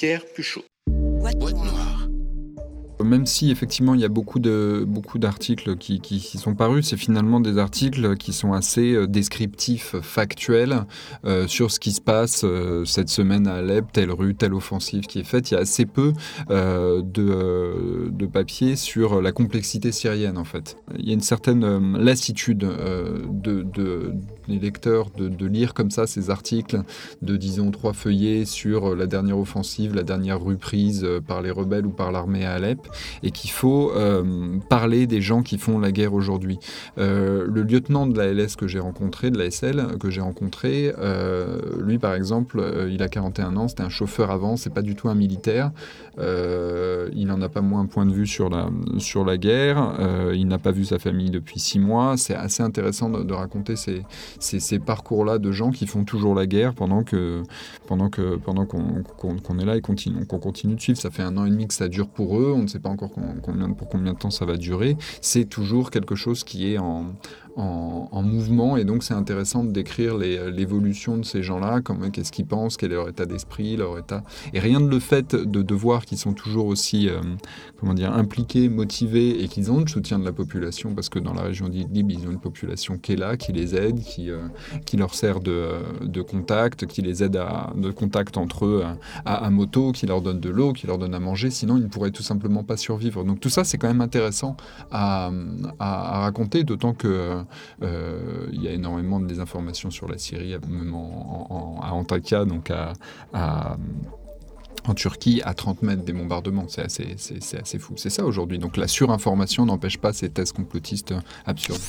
Pierre Puchot. Même si effectivement il y a beaucoup de beaucoup d'articles qui, qui, sont parus, c'est finalement des articles qui sont assez euh, descriptifs, factuels euh, sur ce qui se passe euh, cette semaine à Alep, telle rue, telle offensive qui est faite. Il y a assez peu de, de papier sur la complexité syrienne en fait. Il y a une certaine lassitude de, de, des lecteurs de, de, lire comme ça ces articles de disons trois feuillets sur la dernière offensive, la dernière rue prise par les rebelles ou par l'armée à Alep et qu'il faut euh, parler des gens qui font la guerre aujourd'hui. Euh, le lieutenant de la LS que j'ai rencontré, de la SL que j'ai rencontré, euh, lui par exemple, il a 41 ans, c'était un chauffeur avant, c'est pas du tout un militaire. il n'en a pas moins un point de vue sur la, sur la guerre. il n'a pas vu sa famille depuis six mois. C'est assez intéressant de, raconter ces, ces, parcours-là de gens qui font toujours la guerre pendant que pendant que pendant qu'on est là et qu'on continue de suivre. Ça fait un an et demi que ça dure pour eux. On ne sait pas encore pour combien de temps ça va durer, c'est toujours quelque chose qui est en, en, mouvement et donc c'est intéressant de décrire l'évolution de ces gens-là, qu'est-ce qu'ils pensent, quel est leur état d'esprit, leur état. Et rien de le fait de, de voir qu'ils sont toujours aussi euh, comment dire, impliqués, motivés et qu'ils ont le soutien de la population parce que dans la région d'Idlib, ils ont une population qui est là, qui les aide, qui, euh, qui leur sert de, de, contact, qui les aide à, de contact entre eux à, à moto, qui leur donne de l'eau, qui leur donne à manger, sinon ils ne pourraient tout simplement pas survivre. Donc tout ça, c'est quand même intéressant à, raconter, d'autant que euh, il y a énormément de désinformation sur la Syrie, à Antakya, donc en Turquie, à 30 mètres des bombardements. C'est assez fou. C'est ça aujourd'hui. Donc la surinformation n'empêche pas ces thèses complotistes absurdes.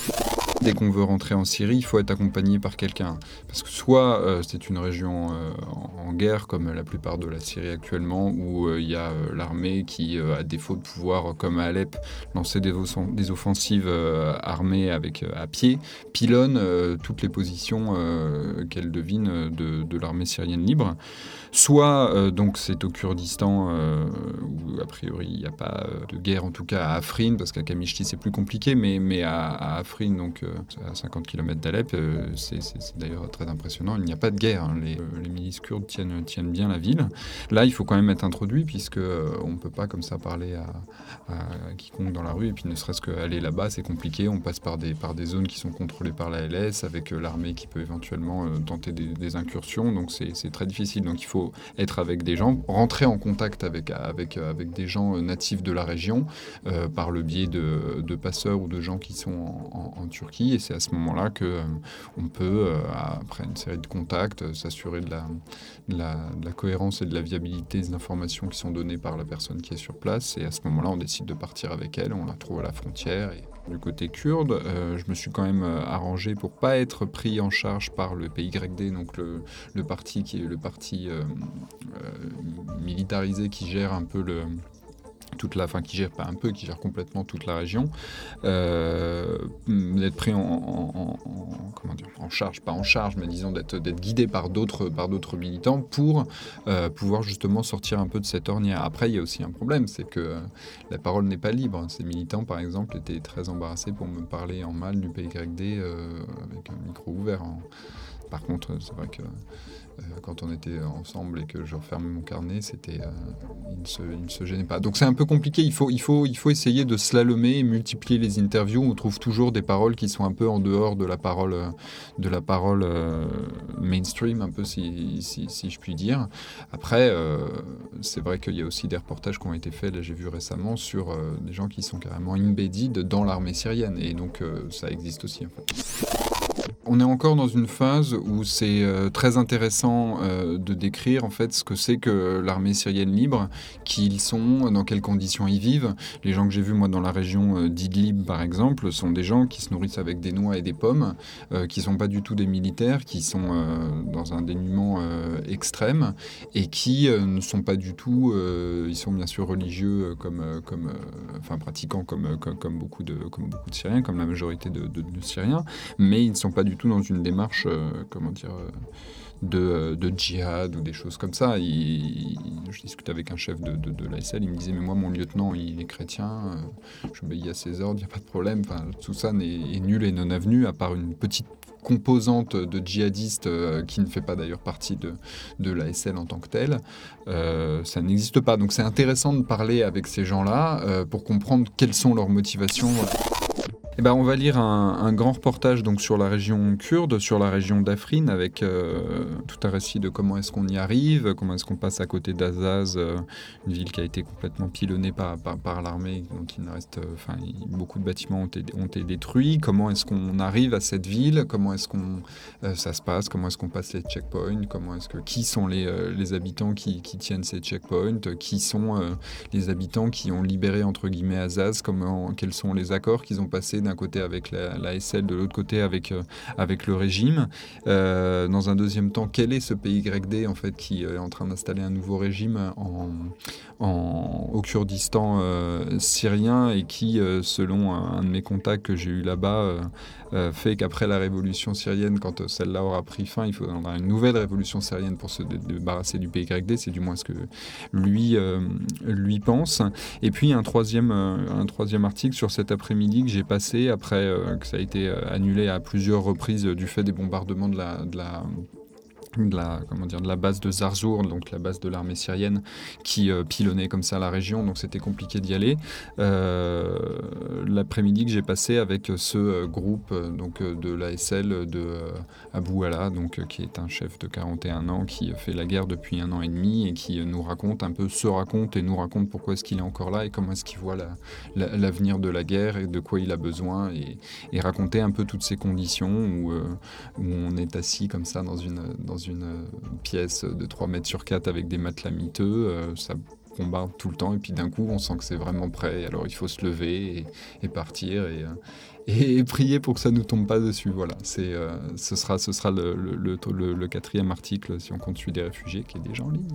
Dès qu'on veut rentrer en Syrie, il faut être accompagné par quelqu'un. Parce que soit euh, c'est une région euh, en, guerre, comme la plupart de la Syrie actuellement, où euh, il y a l'armée qui, à défaut de pouvoir, comme à Alep, lancer des, offensives armées avec, à pied, pilonne toutes les positions qu'elle devine de, de l'armée syrienne libre. Soit donc c'est au Kurdistan, où a priori il n'y a pas de guerre, en tout cas à Afrin, parce qu'à Kamishti c'est plus compliqué, mais, mais à, à Afrin, donc à 50 km d'Alep. Euh, c'est d'ailleurs très impressionnant. Il n'y a pas de guerre. Hein. Les, les, milices kurdes tiennent, bien la ville. Là, il faut quand même être introduit, puisque euh, on ne peut pas comme ça parler à, quiconque dans la rue. Et puis, ne serait-ce qu'aller là-bas, c'est compliqué. On passe par des, zones qui sont contrôlées par la LS, avec euh, l'armée qui peut éventuellement tenter des, incursions. Donc, c'est très difficile. Donc, il faut être avec des gens, rentrer en contact avec, des gens natifs de la région, par le biais de, passeurs ou de gens qui sont en Turquie et c'est à ce moment-là que euh, on peut, euh, après une série de contacts, euh, s'assurer de la, cohérence et de la viabilité des informations qui sont données par la personne qui est sur place. Et à ce moment-là, on décide de partir avec elle, on la trouve à la frontière. Et du côté kurde, je me suis quand même arrangé pour pas être pris en charge par le PYD, donc le parti qui est le parti militarisé qui gère un peu le, toute la, fin qui gère pas un peu, qui gère complètement toute la région, euh, d'être pris en charge, pas en charge, mais disons d'être guidé par d'autres par d'autres militants pour euh, pouvoir justement sortir un peu de cette ornière. Après, il y a aussi un problème, c'est que la parole n'est pas libre. Ces militants, par exemple, étaient très embarrassés pour me parler en mal du PYD euh, avec un micro ouvert. Par contre, c'est vrai que euh, quand on était ensemble et que je refermais mon carnet, c'était, euh, il, ne se, gênait pas. Donc c'est un peu compliqué. Il faut, il faut, il faut essayer de slalomer et multiplier les interviews. On trouve toujours des paroles qui sont un peu en dehors de la parole, de la parole euh, mainstream, un peu si, si, je puis dire. Après, c'est vrai qu'il y a aussi des reportages qui ont été faits. Là, j'ai vu récemment sur des gens qui sont carrément embedded dans l'armée syrienne. Et donc ça existe aussi. En fait. On est encore dans une phase où c'est euh, très intéressant euh, de décrire en fait ce que c'est que l'armée syrienne libre, qui ils sont, dans quelles conditions ils vivent. Les gens que j'ai vus moi dans la région euh, d'Idlib par exemple sont des gens qui se nourrissent avec des noix et des pommes, qui sont pas du tout des militaires, qui sont dans un dénuement extrême et qui ne sont pas du tout, ils sont bien sûr religieux comme, comme enfin pratiquants comme, comme, beaucoup de comme beaucoup de Syriens, comme la majorité de, Syriens, mais ils ne sont pas du tout dans une démarche, euh, comment dire, euh, de, de, djihad ou des choses comme ça. je discutais avec un chef de, de, l'ASL, il me disait, mais moi, mon lieutenant, il est chrétien, euh, je obéis à ses ordres, il n'y a pas de problème. Enfin, tout ça est, est, nul et non avenu, à part une petite composante de djihadistes qui ne fait pas d'ailleurs partie de, de l'ASL en tant que telle. ça n'existe pas. Donc c'est intéressant de parler avec ces gens-là pour comprendre quelles sont leurs motivations. Eh ben, on va lire un, grand reportage donc, sur la région kurde, sur la région d'Afrin, avec euh, tout un récit de comment est-ce qu'on y arrive, comment est-ce qu'on passe à côté d'Azaz, euh, une ville qui a été complètement pilonnée par, l'armée, donc il reste, euh, enfin, beaucoup de bâtiments ont été, détruits, comment est-ce qu'on arrive à cette ville, comment est-ce qu'on ça se passe, comment est-ce qu'on passe les checkpoints, comment est-ce que qui sont les, habitants qui, tiennent ces checkpoints, qui sont les habitants qui ont libéré entre guillemets Azaz, quels sont les accords qu'ils ont passés d'un côté avec la, SL, de l'autre côté avec, euh, avec le régime. Euh, dans un deuxième temps, quel est ce pays YD en fait qui est en train d'installer un nouveau régime en, en au Kurdistan euh, syrien et qui, selon un, de mes contacts que j'ai eu là-bas, fait qu'après la révolution syrienne, quand celle-là aura pris fin, il faudra une nouvelle révolution syrienne pour se débarrasser du pays YD. C'est du moins ce que lui, lui pense. Et puis un troisième, un troisième article sur cet après-midi que j'ai passé après euh, que ça a été euh, annulé à plusieurs reprises du fait des bombardements de la de la, comment dire, de la base de Zarzour, donc la base de l'armée syrienne, qui euh, pilonnait comme ça la région, donc c'était compliqué d'y aller. Euh, l'après-midi que j'ai passé avec ce euh, groupe donc, de l'ASL de Abou Allah, donc, qui est un chef de 41 ans, qui fait la guerre depuis un an et demi et qui nous raconte un peu, se raconte et nous raconte pourquoi est-ce qu'il est encore là et comment est-ce qu'il voit l'avenir de la guerre et de quoi il a besoin et, raconter un peu toutes ces conditions où, on est assis comme ça dans une, une euh, pièce de 3 mètres sur 4 avec des matelas miteux. Euh, ça combat tout le temps. Et puis d'un coup on sent que c'est vraiment prêt. Alors il faut se lever et, partir et, euh, et, prier pour que ça ne nous tombe pas dessus. Voilà. C'est ce sera ce sera le, le, le, quatrième article si on compte celui des réfugiés qui est déjà en ligne.